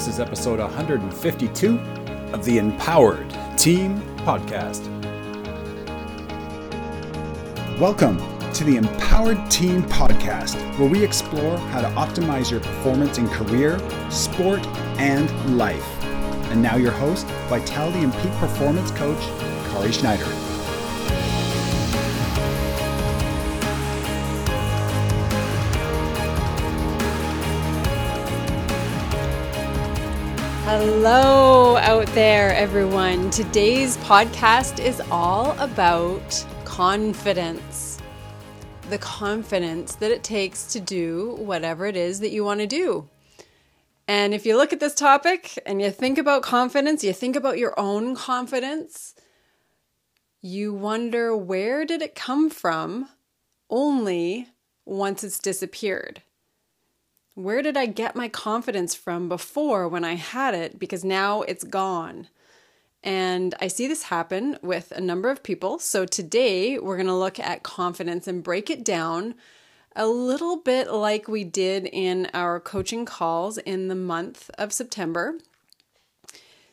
This is episode 152 of the Empowered Team Podcast. Welcome to the Empowered Team Podcast, where we explore how to optimize your performance in career, sport, and life. And now, your host, Vitality and Peak Performance Coach, Kari Schneider. Hello, out there, everyone. Today's podcast is all about confidence. The confidence that it takes to do whatever it is that you want to do. And if you look at this topic and you think about confidence, you think about your own confidence, you wonder where did it come from only once it's disappeared. Where did I get my confidence from before when I had it? Because now it's gone. And I see this happen with a number of people. So today we're going to look at confidence and break it down a little bit like we did in our coaching calls in the month of September.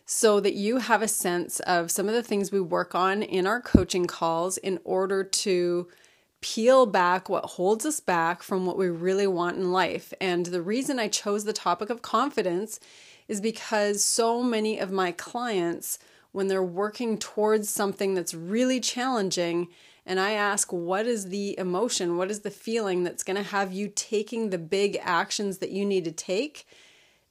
So that you have a sense of some of the things we work on in our coaching calls in order to peel back what holds us back from what we really want in life. And the reason I chose the topic of confidence is because so many of my clients, when they're working towards something that's really challenging, and I ask, what is the emotion? What is the feeling that's going to have you taking the big actions that you need to take?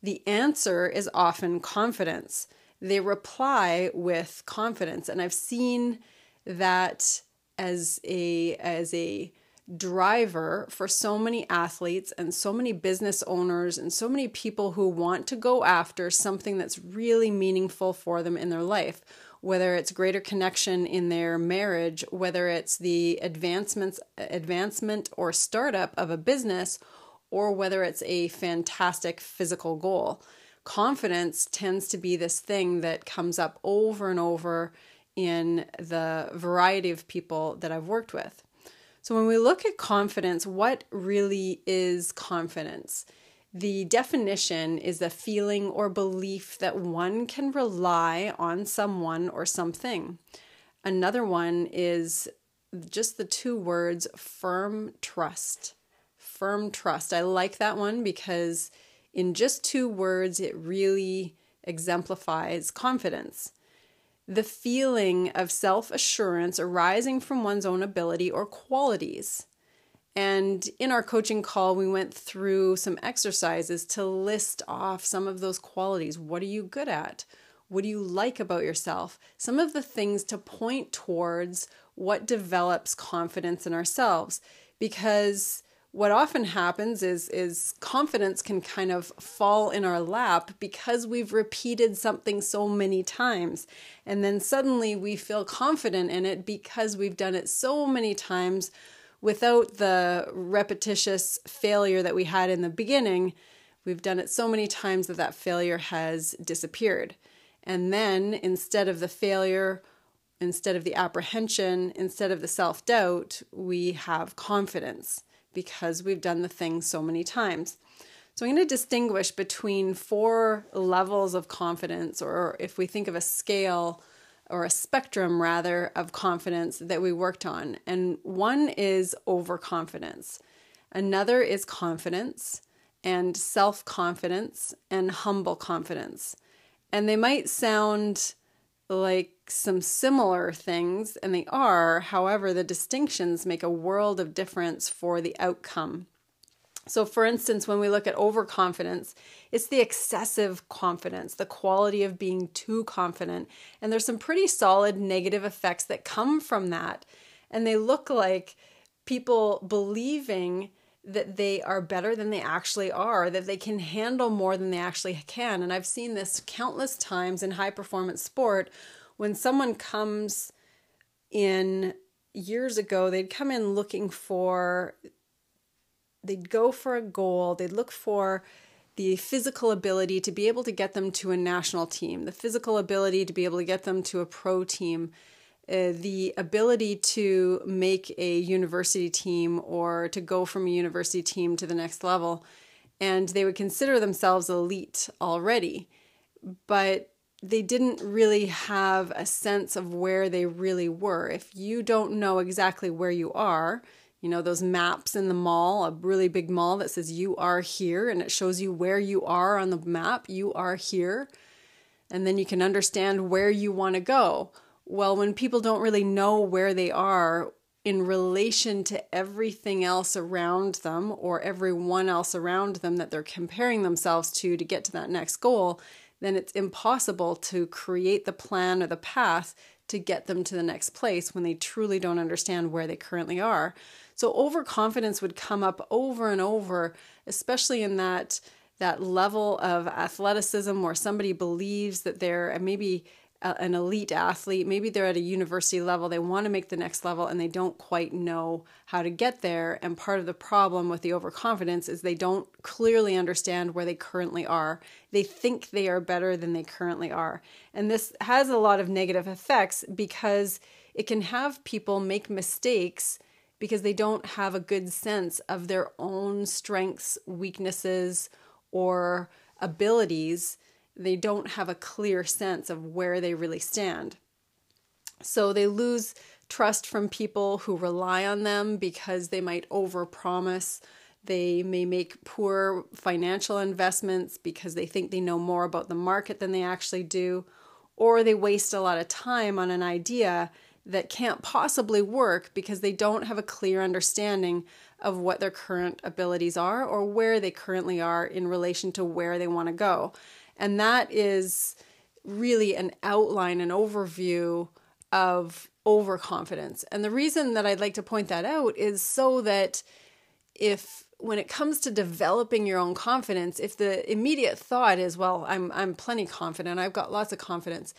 The answer is often confidence. They reply with confidence. And I've seen that as a as a driver for so many athletes and so many business owners and so many people who want to go after something that's really meaningful for them in their life whether it's greater connection in their marriage whether it's the advancements advancement or startup of a business or whether it's a fantastic physical goal. Confidence tends to be this thing that comes up over and over in the variety of people that I've worked with. So, when we look at confidence, what really is confidence? The definition is a feeling or belief that one can rely on someone or something. Another one is just the two words firm trust. Firm trust. I like that one because in just two words, it really exemplifies confidence the feeling of self assurance arising from one's own ability or qualities. And in our coaching call, we went through some exercises to list off some of those qualities. What are you good at? What do you like about yourself? Some of the things to point towards what develops confidence in ourselves. Because what often happens is is confidence can kind of fall in our lap because we've repeated something so many times. And then suddenly we feel confident in it because we've done it so many times without the repetitious failure that we had in the beginning. We've done it so many times that that failure has disappeared. And then instead of the failure instead of the apprehension instead of the self-doubt we have confidence because we've done the thing so many times. So I'm going to distinguish between four levels of confidence, or if we think of a scale or a spectrum rather of confidence that we worked on. And one is overconfidence, another is confidence and self confidence and humble confidence. And they might sound like some similar things, and they are. However, the distinctions make a world of difference for the outcome. So, for instance, when we look at overconfidence, it's the excessive confidence, the quality of being too confident. And there's some pretty solid negative effects that come from that. And they look like people believing that they are better than they actually are, that they can handle more than they actually can. And I've seen this countless times in high performance sport when someone comes in years ago, they'd come in looking for, they'd go for a goal, they'd look for the physical ability to be able to get them to a national team, the physical ability to be able to get them to a pro team uh, the ability to make a university team or to go from a university team to the next level. and they would consider themselves elite already. But they didn't really have a sense of where they really were. If you don't know exactly where you are, you know, those maps in the mall, a really big mall that says you are here and it shows you where you are on the map, you are here. And then you can understand where you want to go. Well, when people don't really know where they are in relation to everything else around them or everyone else around them that they're comparing themselves to to get to that next goal, then it's impossible to create the plan or the path to get them to the next place when they truly don't understand where they currently are. So overconfidence would come up over and over, especially in that that level of athleticism where somebody believes that they're maybe an elite athlete, maybe they're at a university level, they want to make the next level and they don't quite know how to get there. And part of the problem with the overconfidence is they don't clearly understand where they currently are. They think they are better than they currently are. And this has a lot of negative effects because it can have people make mistakes because they don't have a good sense of their own strengths, weaknesses, or abilities they don't have a clear sense of where they really stand. So they lose trust from people who rely on them because they might overpromise. They may make poor financial investments because they think they know more about the market than they actually do, or they waste a lot of time on an idea that can't possibly work because they don't have a clear understanding of what their current abilities are or where they currently are in relation to where they want to go. And that is really an outline, an overview of overconfidence. And the reason that I'd like to point that out is so that if when it comes to developing your own confidence, if the immediate thought is, well, I'm I'm plenty confident, I've got lots of confidence,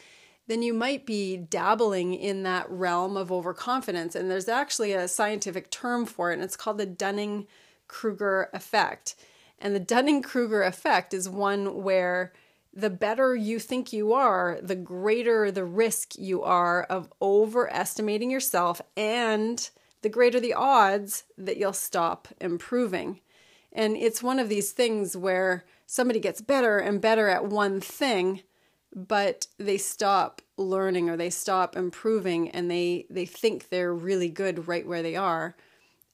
then you might be dabbling in that realm of overconfidence. And there's actually a scientific term for it, and it's called the Dunning-Kruger effect. And the Dunning-Kruger effect is one where the better you think you are, the greater the risk you are of overestimating yourself and the greater the odds that you'll stop improving. And it's one of these things where somebody gets better and better at one thing, but they stop learning or they stop improving and they, they think they're really good right where they are.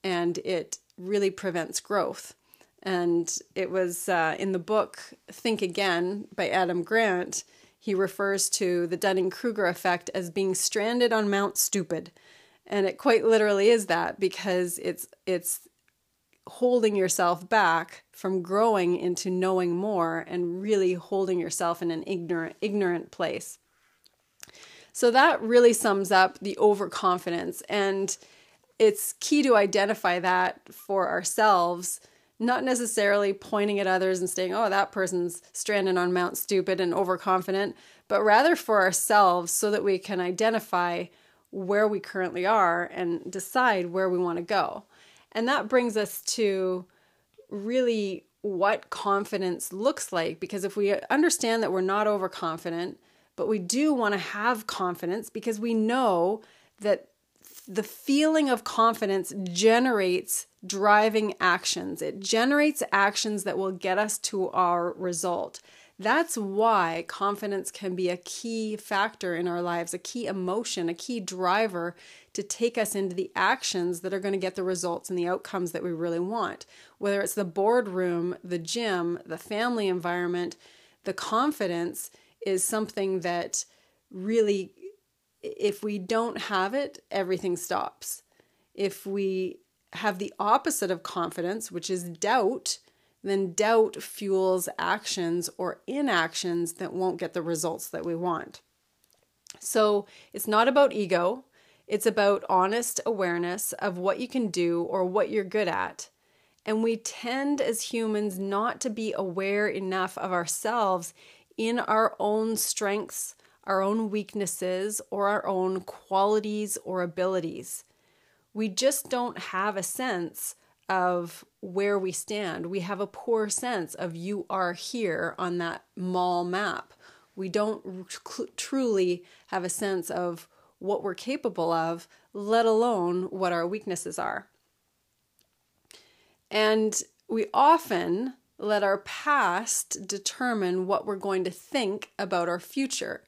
And it really prevents growth. And it was uh, in the book Think Again by Adam Grant. He refers to the Dunning Kruger effect as being stranded on Mount Stupid. And it quite literally is that because it's, it's holding yourself back from growing into knowing more and really holding yourself in an ignorant, ignorant place. So that really sums up the overconfidence. And it's key to identify that for ourselves not necessarily pointing at others and saying, oh, that person's stranded on Mount Stupid and overconfident, but rather for ourselves so that we can identify where we currently are and decide where we want to go. And that brings us to really what confidence looks like because if we understand that we're not overconfident, but we do want to have confidence because we know that the feeling of confidence generates driving actions. It generates actions that will get us to our result. That's why confidence can be a key factor in our lives, a key emotion, a key driver to take us into the actions that are going to get the results and the outcomes that we really want. Whether it's the boardroom, the gym, the family environment, the confidence is something that really if we don't have it, everything stops. If we have the opposite of confidence, which is doubt, then doubt fuels actions or inactions that won't get the results that we want. So it's not about ego, it's about honest awareness of what you can do or what you're good at. And we tend as humans not to be aware enough of ourselves in our own strengths our own weaknesses, or our own qualities or abilities. We just don't have a sense of where we stand. We have a poor sense of you are here on that mall map. We don't truly have a sense of what we're capable of, let alone what our weaknesses are. And we often let our past determine what we're going to think about our future.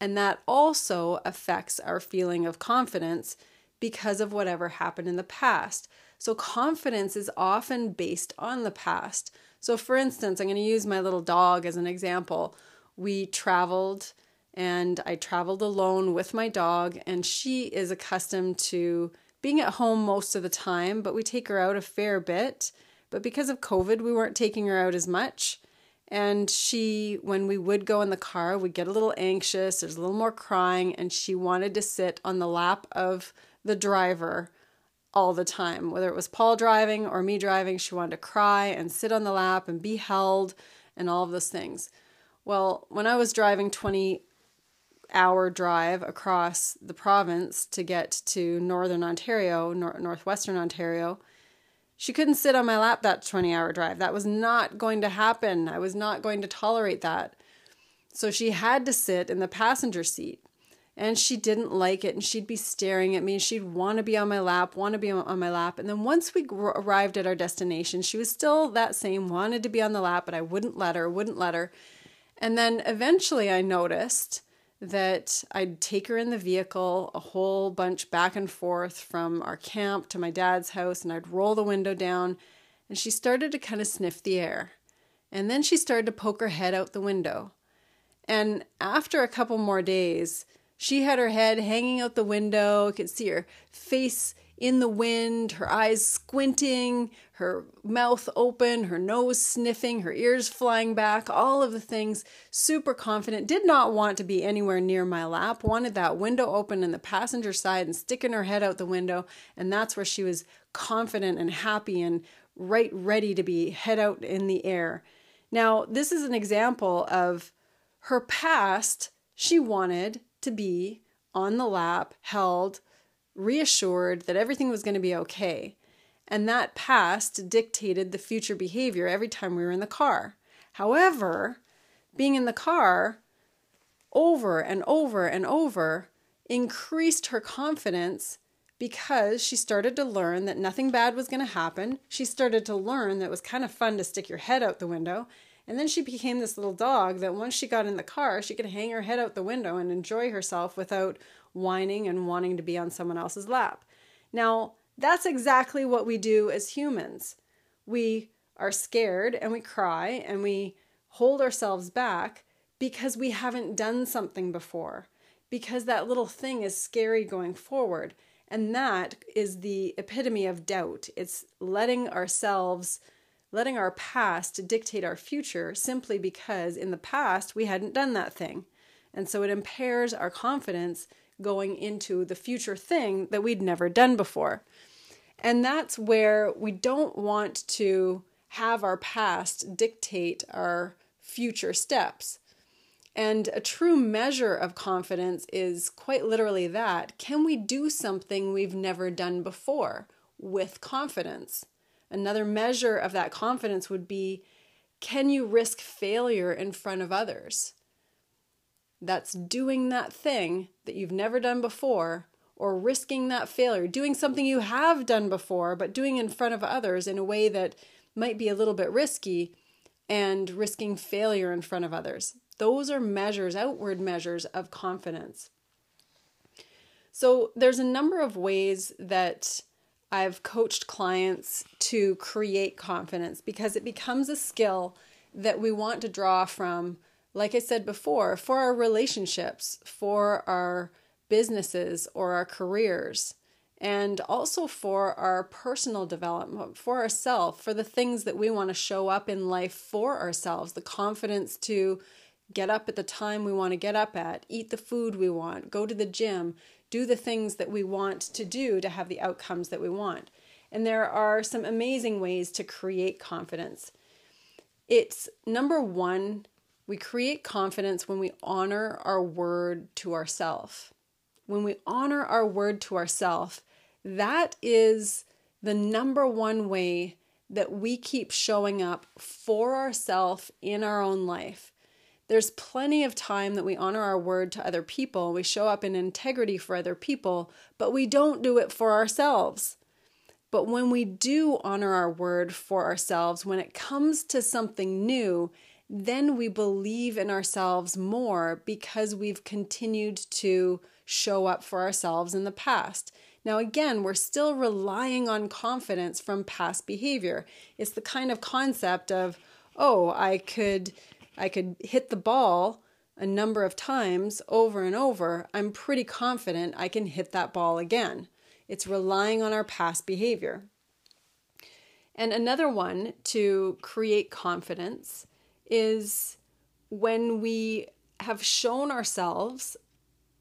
And that also affects our feeling of confidence because of whatever happened in the past. So, confidence is often based on the past. So, for instance, I'm going to use my little dog as an example. We traveled and I traveled alone with my dog, and she is accustomed to being at home most of the time, but we take her out a fair bit. But because of COVID, we weren't taking her out as much. And she, when we would go in the car, we'd get a little anxious. There's a little more crying, and she wanted to sit on the lap of the driver all the time. Whether it was Paul driving or me driving, she wanted to cry and sit on the lap and be held and all of those things. Well, when I was driving 20 hour drive across the province to get to northern Ontario, nor- northwestern Ontario, she couldn't sit on my lap that 20 hour drive. That was not going to happen. I was not going to tolerate that. So she had to sit in the passenger seat. And she didn't like it, and she'd be staring at me, and she'd want to be on my lap, want to be on my lap. And then once we arrived at our destination, she was still that same, wanted to be on the lap, but I wouldn't let her, wouldn't let her. And then eventually I noticed that I'd take her in the vehicle a whole bunch back and forth from our camp to my dad's house, and I'd roll the window down, and she started to kind of sniff the air. And then she started to poke her head out the window. And after a couple more days, she had her head hanging out the window. You could see her face in the wind, her eyes squinting, her mouth open, her nose sniffing, her ears flying back, all of the things, super confident, did not want to be anywhere near my lap, wanted that window open in the passenger side and sticking her head out the window. And that's where she was confident and happy and right ready to be head out in the air. Now, this is an example of her past. She wanted to be on the lap, held, reassured that everything was going to be okay. And that past dictated the future behavior every time we were in the car. However, being in the car over and over and over increased her confidence because she started to learn that nothing bad was going to happen. She started to learn that it was kind of fun to stick your head out the window. And then she became this little dog that once she got in the car, she could hang her head out the window and enjoy herself without whining and wanting to be on someone else's lap. Now, that's exactly what we do as humans. We are scared and we cry and we hold ourselves back because we haven't done something before, because that little thing is scary going forward. And that is the epitome of doubt. It's letting ourselves, letting our past dictate our future simply because in the past we hadn't done that thing. And so it impairs our confidence going into the future thing that we'd never done before. And that's where we don't want to have our past dictate our future steps. And a true measure of confidence is quite literally that. Can we do something we've never done before with confidence? Another measure of that confidence would be can you risk failure in front of others? That's doing that thing that you've never done before or risking that failure, doing something you have done before, but doing in front of others in a way that might be a little bit risky and risking failure in front of others. Those are measures, outward measures of confidence. So there's a number of ways that I've coached clients to create confidence because it becomes a skill that we want to draw from like I said before, for our relationships, for our businesses or our careers, and also for our personal development, for ourselves, for the things that we want to show up in life for ourselves, the confidence to get up at the time we want to get up at, eat the food we want, go to the gym, do the things that we want to do to have the outcomes that we want. And there are some amazing ways to create confidence. It's number one, we create confidence when we honor our word to ourselves. When we honor our word to ourselves, that is the number one way that we keep showing up for ourselves in our own life. There's plenty of time that we honor our word to other people, we show up in integrity for other people, but we don't do it for ourselves. But when we do honor our word for ourselves, when it comes to something new, then we believe in ourselves more because we've continued to show up for ourselves in the past. Now, again, we're still relying on confidence from past behavior. It's the kind of concept of, oh, I could, I could hit the ball a number of times over and over. I'm pretty confident I can hit that ball again. It's relying on our past behavior. And another one to create confidence is when we have shown ourselves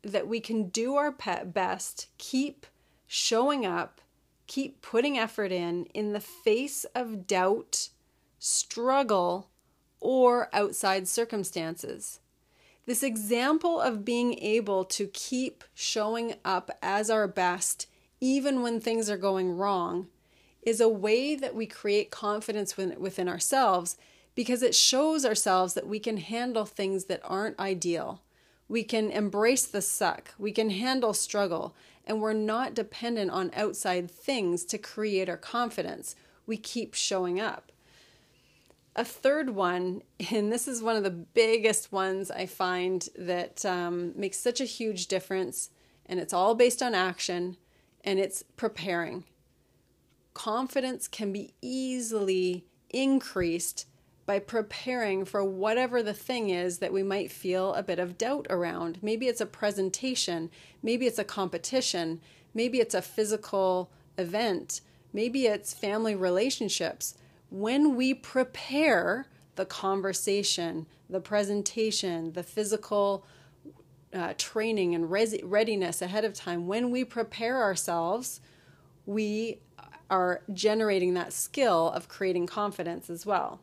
that we can do our best, keep showing up, keep putting effort in in the face of doubt, struggle, or outside circumstances. This example of being able to keep showing up as our best, even when things are going wrong, is a way that we create confidence within ourselves because it shows ourselves that we can handle things that aren't ideal. We can embrace the suck, we can handle struggle, and we're not dependent on outside things to create our confidence. We keep showing up. A third one, and this is one of the biggest ones I find that um, makes such a huge difference, and it's all based on action, and it's preparing. Confidence can be easily increased by preparing for whatever the thing is that we might feel a bit of doubt around. Maybe it's a presentation, maybe it's a competition, maybe it's a physical event, maybe it's family relationships. When we prepare the conversation, the presentation, the physical uh, training and res- readiness ahead of time, when we prepare ourselves, we are generating that skill of creating confidence as well.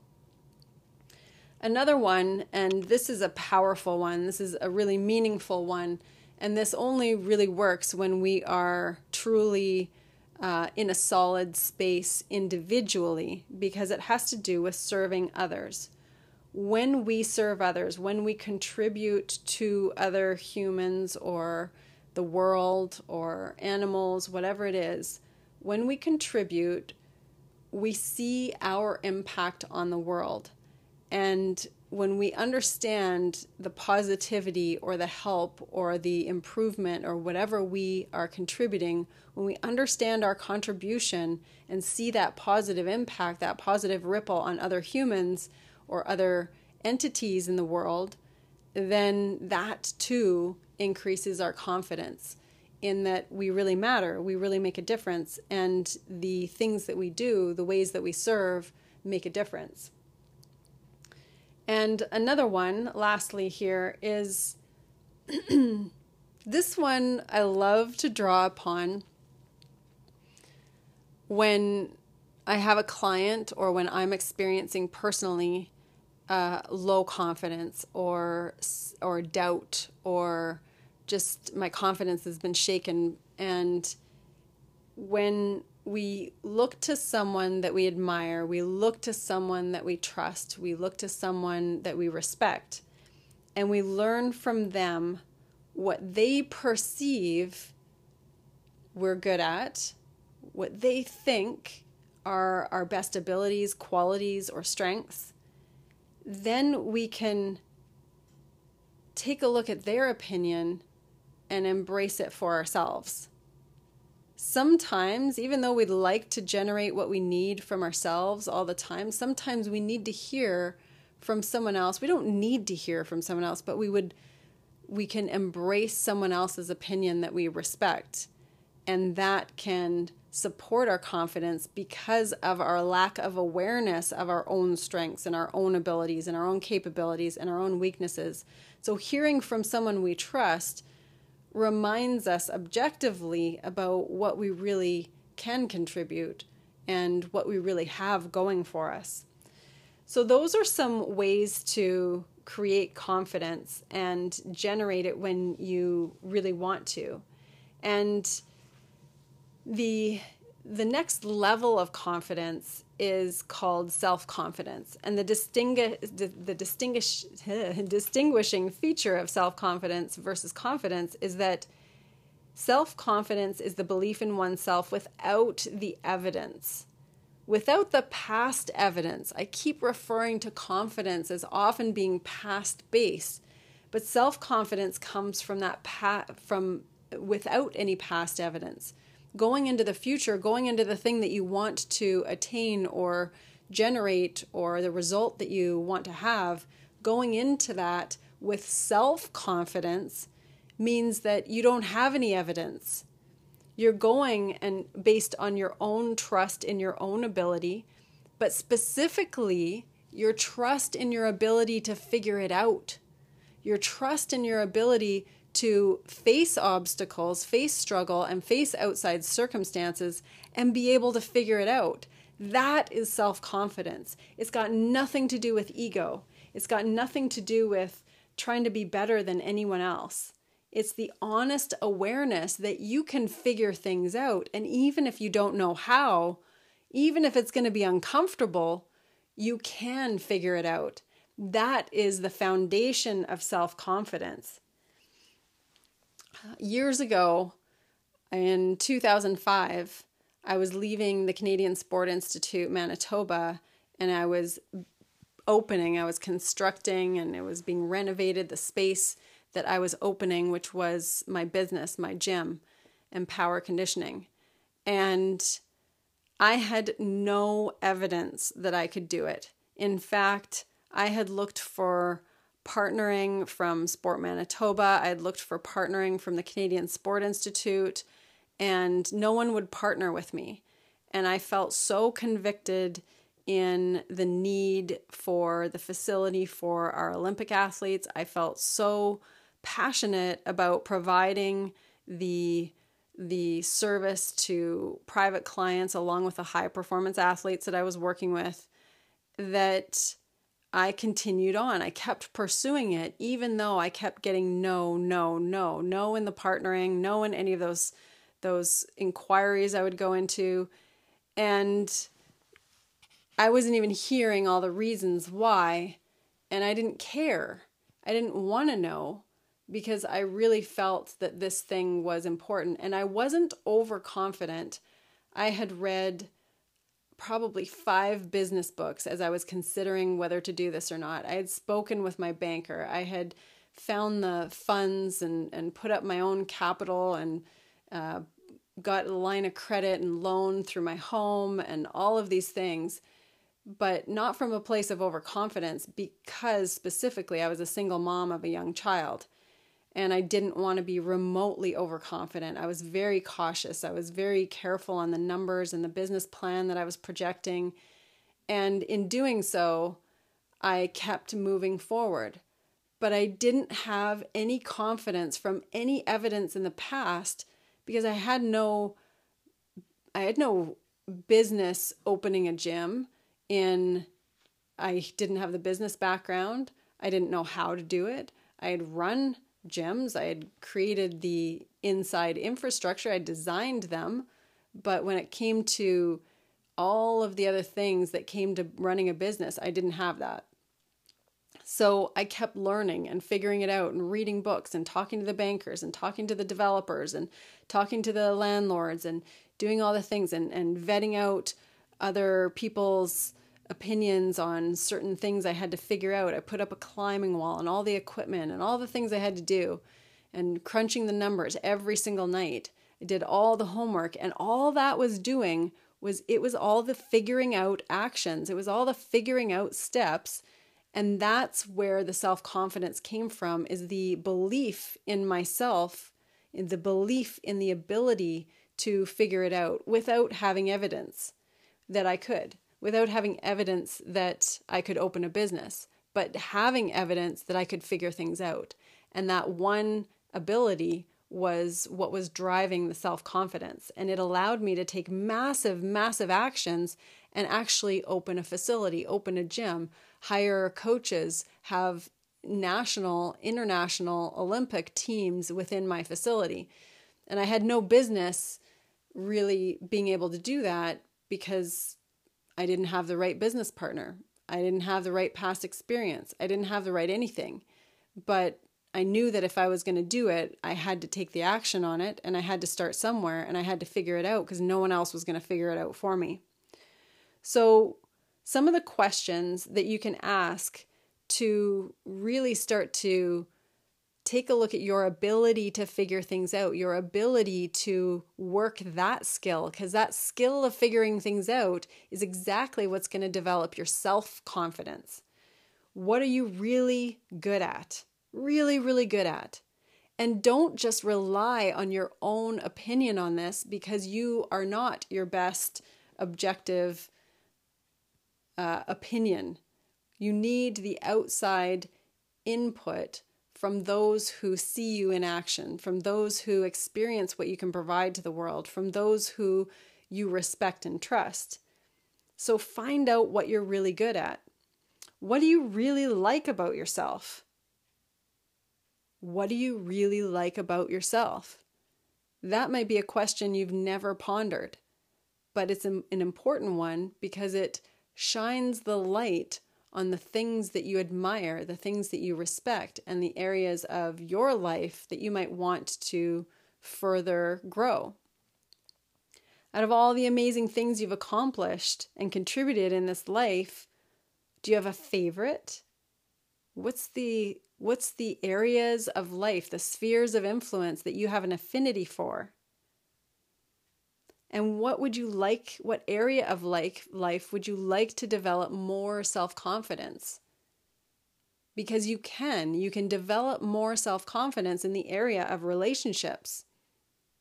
Another one, and this is a powerful one, this is a really meaningful one, and this only really works when we are truly uh, in a solid space individually because it has to do with serving others. When we serve others, when we contribute to other humans or the world or animals, whatever it is, when we contribute, we see our impact on the world. And when we understand the positivity or the help or the improvement or whatever we are contributing, when we understand our contribution and see that positive impact, that positive ripple on other humans or other entities in the world, then that too increases our confidence in that we really matter, we really make a difference, and the things that we do, the ways that we serve, make a difference. And another one, lastly, here is this one I love to draw upon when I have a client or when I'm experiencing personally uh, low confidence or or doubt or just my confidence has been shaken. And when we look to someone that we admire, we look to someone that we trust, we look to someone that we respect, and we learn from them what they perceive we're good at, what they think are our best abilities, qualities, or strengths, then we can take a look at their opinion and embrace it for ourselves sometimes, even though we'd like to generate what we need from ourselves all the time, sometimes we need to hear from someone else. We don't need to hear from someone else, but we would we can embrace someone else's opinion that we respect. And that can support our confidence because of our lack of awareness of our own strengths and our own abilities and our own capabilities and our own weaknesses. So, hearing from someone we trust reminds us objectively about what we really can contribute and what we really have going for us. So, those are some ways to create confidence and generate it when you really want to. And the the next level of confidence is called self-confidence and the distinguish the, the distinguish distinguishing feature of self-confidence versus confidence is that Self confidence is the belief in oneself without the evidence. Without the past evidence, I keep referring to confidence as often being past based, but self confidence comes from that pa- from without any past evidence. Going into the future, going into the thing that you want to attain or generate or the result that you want to have, going into that with self confidence means that you don't have any evidence. You're going and based on your own trust in your own ability, but specifically your trust in your ability to figure it out. Your trust in your ability to face obstacles, face struggle, and face outside circumstances and be able to figure it out. That is self confidence. It's got nothing to do with ego, it's got nothing to do with trying to be better than anyone else. It's the honest awareness that you can figure things out. And even if you don't know how, even if it's going to be uncomfortable, you can figure it out. That is the foundation of self confidence. Years ago, in 2005, I was leaving the Canadian Sport Institute, Manitoba, and I was opening, I was constructing, and it was being renovated. The space that I was opening, which was my business, my gym, and power conditioning. And I had no evidence that I could do it. In fact, I had looked for partnering from Sport Manitoba, I had looked for partnering from the Canadian Sport Institute, and no one would partner with me. And I felt so convicted in the need for the facility for our Olympic athletes. I felt so passionate about providing the the service to private clients along with the high performance athletes that I was working with that I continued on. I kept pursuing it even though I kept getting no, no, no, no in the partnering, no in any of those those inquiries I would go into and I wasn't even hearing all the reasons why and I didn't care. I didn't want to know because I really felt that this thing was important and I wasn't overconfident. I had read probably five business books as I was considering whether to do this or not. I had spoken with my banker. I had found the funds and, and put up my own capital and uh, got a line of credit and loan through my home and all of these things, but not from a place of overconfidence because specifically I was a single mom of a young child and I didn't want to be remotely overconfident. I was very cautious. I was very careful on the numbers and the business plan that I was projecting. And in doing so, I kept moving forward. But I didn't have any confidence from any evidence in the past because I had no I had no business opening a gym in I didn't have the business background. I didn't know how to do it. I had run gyms. I had created the inside infrastructure, I designed them. But when it came to all of the other things that came to running a business, I didn't have that. So I kept learning and figuring it out and reading books and talking to the bankers and talking to the developers and talking to the landlords and doing all the things and, and vetting out other people's opinions on certain things I had to figure out. I put up a climbing wall and all the equipment and all the things I had to do and crunching the numbers every single night. I did all the homework and all that was doing was it was all the figuring out actions. It was all the figuring out steps and that's where the self-confidence came from is the belief in myself, in the belief in the ability to figure it out without having evidence that I could without having evidence that I could open a business, but having evidence that I could figure things out. And that one ability was what was driving the self confidence. And it allowed me to take massive, massive actions and actually open a facility, open a gym, hire coaches, have national, international, Olympic teams within my facility. And I had no business really being able to do that because I didn't have the right business partner. I didn't have the right past experience. I didn't have the right anything. But I knew that if I was going to do it, I had to take the action on it and I had to start somewhere and I had to figure it out because no one else was going to figure it out for me. So, some of the questions that you can ask to really start to take a look at your ability to figure things out, your ability to work that skill, because that skill of figuring things out is exactly what's going to develop your self confidence. What are you really good at? Really, really good at. And don't just rely on your own opinion on this because you are not your best objective uh, opinion. You need the outside input from those who see you in action, from those who experience what you can provide to the world, from those who you respect and trust. So find out what you're really good at. What do you really like about yourself? What do you really like about yourself? That might be a question you've never pondered, but it's an important one because it shines the light on the things that you admire, the things that you respect, and the areas of your life that you might want to further grow. Out of all the amazing things you've accomplished and contributed in this life, do you have a favorite? What's the what's the areas of life, the spheres of influence that you have an affinity for? And what would you like, what area of like life would you like to develop more self-confidence? Because you can, you can develop more self-confidence in the area of relationships.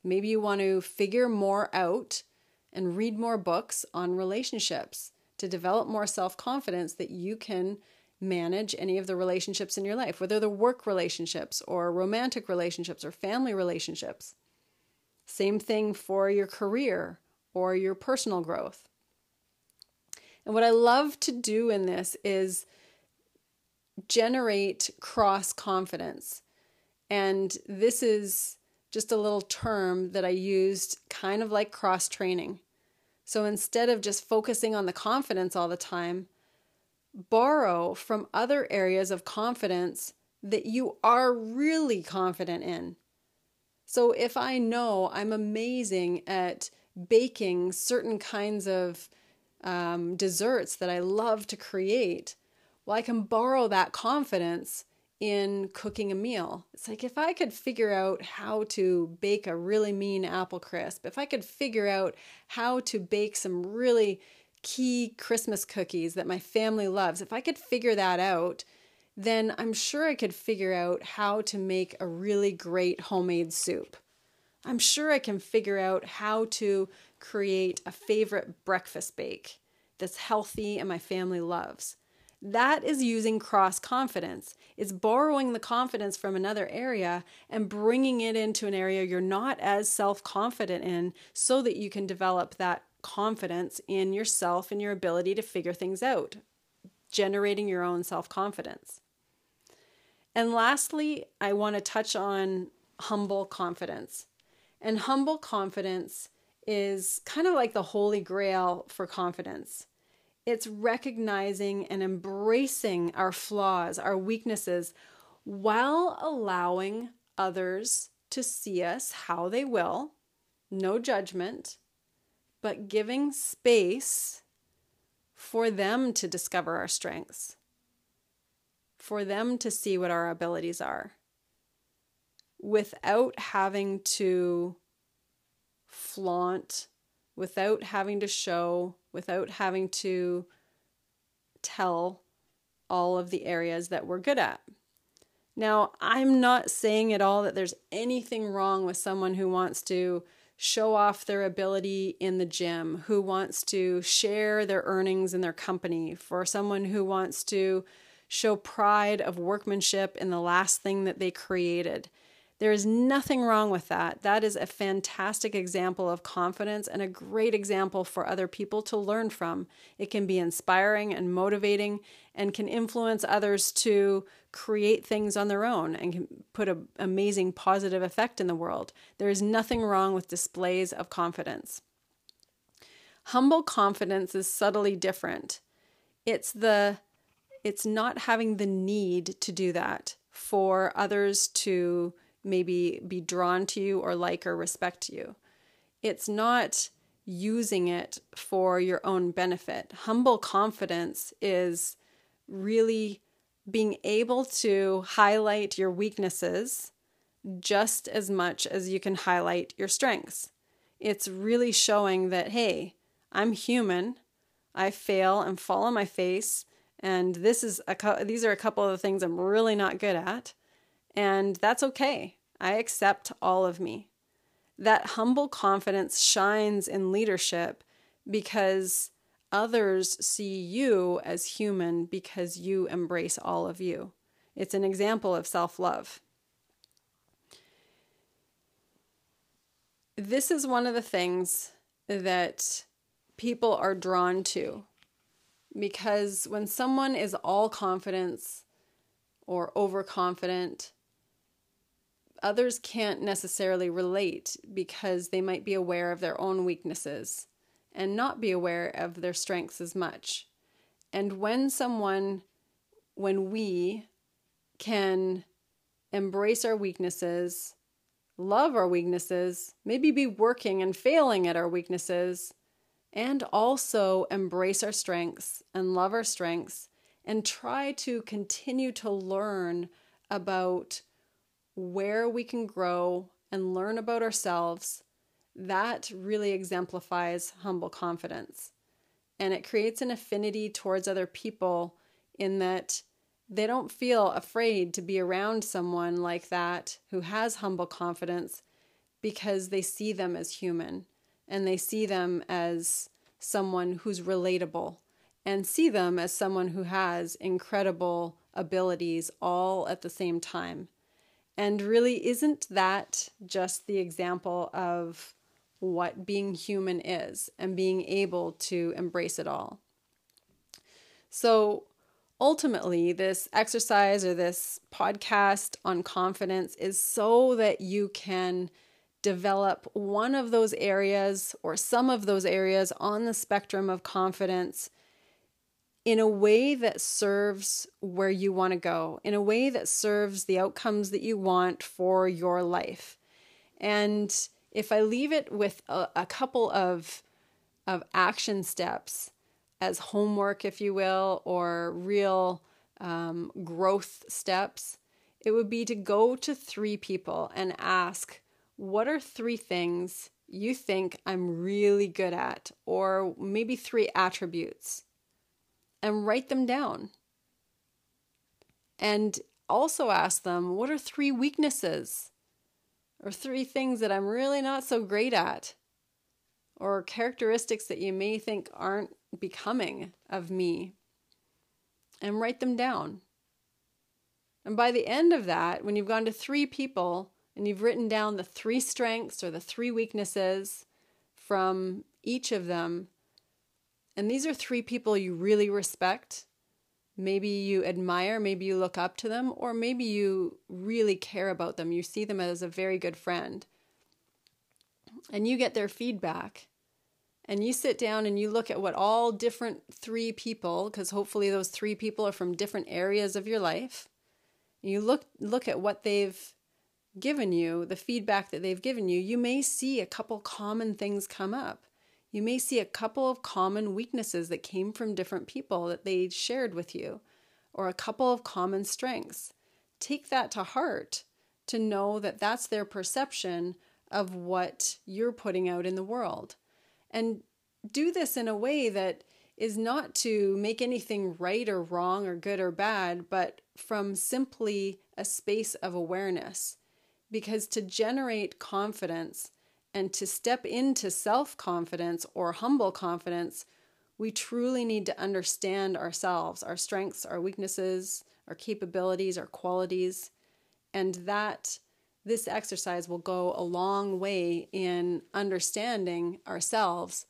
Maybe you want to figure more out and read more books on relationships to develop more self confidence that you can manage any of the relationships in your life, whether they're work relationships or romantic relationships or family relationships. Same thing for your career or your personal growth. And what I love to do in this is generate cross confidence. And this is just a little term that I used kind of like cross training. So instead of just focusing on the confidence all the time, borrow from other areas of confidence that you are really confident in. So if I know I'm amazing at baking certain kinds of um, desserts that I love to create, well, I can borrow that confidence in cooking a meal. It's like if I could figure out how to bake a really mean apple crisp, if I could figure out how to bake some really key Christmas cookies that my family loves, if I could figure that out, then I'm sure I could figure out how to make a really great homemade soup. I'm sure I can figure out how to create a favorite breakfast bake that's healthy and my family loves. That is using cross confidence. It's borrowing the confidence from another area and bringing it into an area you're not as self confident in so that you can develop that confidence in yourself and your ability to figure things out, generating your own self confidence. And lastly, I want to touch on humble confidence. And humble confidence is kind of like the holy grail for confidence. It's recognizing and embracing our flaws, our weaknesses, while allowing others to see us how they will, no judgment, but giving space for them to discover our strengths, for them to see what our abilities are, without having to flaunt, without having to show without having to tell all of the areas that we're good at. Now, I'm not saying at all that there's anything wrong with someone who wants to show off their ability in the gym, who wants to share their earnings in their company, for someone who wants to show pride of workmanship in the last thing that they created. There is nothing wrong with that. That is a fantastic example of confidence and a great example for other people to learn from. It can be inspiring and motivating and can influence others to create things on their own and can put an amazing positive effect in the world. There is nothing wrong with displays of confidence. Humble confidence is subtly different. It's the it's not having the need to do that for others to maybe be drawn to you or like or respect you. It's not using it for your own benefit. Humble confidence is really being able to highlight your weaknesses just as much as you can highlight your strengths. It's really showing that, hey, I'm human. I fail and fall on my face. And this is a, these are a couple of the things I'm really not good at. And that's okay. I accept all of me. That humble confidence shines in leadership because others see you as human because you embrace all of you. It's an example of self love. This is one of the things that people are drawn to because when someone is all confidence or overconfident, others can't necessarily relate because they might be aware of their own weaknesses and not be aware of their strengths as much. And when someone, when we can embrace our weaknesses, love our weaknesses, maybe be working and failing at our weaknesses, and also embrace our strengths and love our strengths, and try to continue to learn about where we can grow and learn about ourselves, that really exemplifies humble confidence. And it creates an affinity towards other people in that they don't feel afraid to be around someone like that who has humble confidence because they see them as human and they see them as someone who's relatable and see them as someone who has incredible abilities all at the same time. And really, isn't that just the example of what being human is and being able to embrace it all? So, ultimately, this exercise or this podcast on confidence is so that you can develop one of those areas or some of those areas on the spectrum of confidence in a way that serves where you want to go, in a way that serves the outcomes that you want for your life. And if I leave it with a, a couple of, of action steps as homework, if you will, or real um, growth steps, it would be to go to three people and ask, What are three things you think I'm really good at? Or maybe three attributes and write them down. And also ask them, what are three weaknesses or three things that I'm really not so great at? Or characteristics that you may think aren't becoming of me? And write them down. And by the end of that, when you've gone to three people and you've written down the three strengths or the three weaknesses from each of them, and these are three people you really respect. Maybe you admire, maybe you look up to them, or maybe you really care about them. You see them as a very good friend. And you get their feedback. And you sit down and you look at what all different three people, because hopefully those three people are from different areas of your life. You look look at what they've given you, the feedback that they've given you, you may see a couple common things come up you may see a couple of common weaknesses that came from different people that they shared with you, or a couple of common strengths. Take that to heart to know that that's their perception of what you're putting out in the world. And do this in a way that is not to make anything right or wrong or good or bad, but from simply a space of awareness. Because to generate confidence, and to step into self confidence or humble confidence, we truly need to understand ourselves, our strengths, our weaknesses, our capabilities, our qualities, and that this exercise will go a long way in understanding ourselves,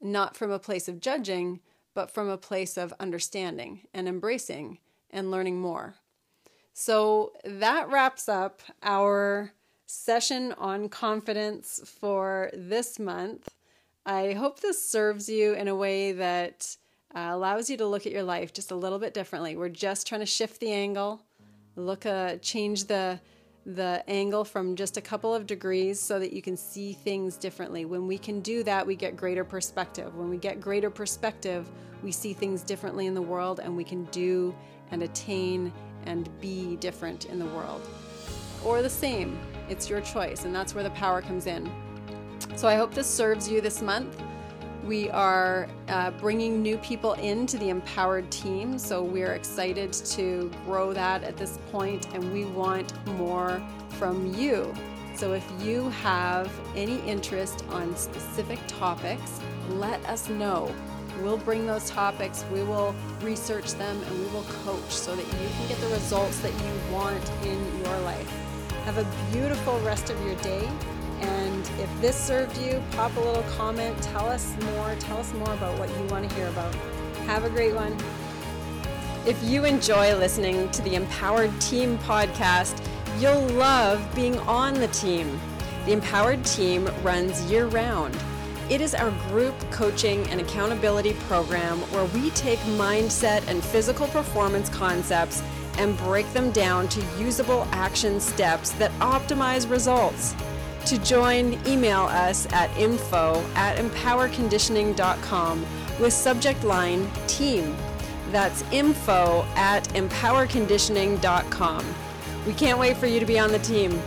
not from a place of judging, but from a place of understanding and embracing and learning more. So that wraps up our session on confidence for this month. I hope this serves you in a way that uh, allows you to look at your life just a little bit differently. We're just trying to shift the angle, look uh, change the the angle from just a couple of degrees so that you can see things differently. When we can do that, we get greater perspective. When we get greater perspective, we see things differently in the world and we can do and attain and be different in the world. Or the same. It's your choice, and that's where the power comes in. So I hope this serves you this month. We are uh, bringing new people into the empowered team, so we're excited to grow that at this point, and we want more from you. So if you have any interest on specific topics, let us know. We'll bring those topics, we will research them, and we will coach so that you can get the results that you want in your life. Have a beautiful rest of your day and if this served you, pop a little comment, tell us more, tell us more about what you want to hear about. Have a great one. If you enjoy listening to the Empowered Team podcast, you'll love being on the team. The Empowered Team runs year round. It is our group coaching and accountability program where we take mindset and physical performance concepts and break them down to usable action steps that optimize results. To join, email us at info at empowerconditioning.com with subject line team. That's info at empowerconditioning.com. We can't wait for you to be on the team.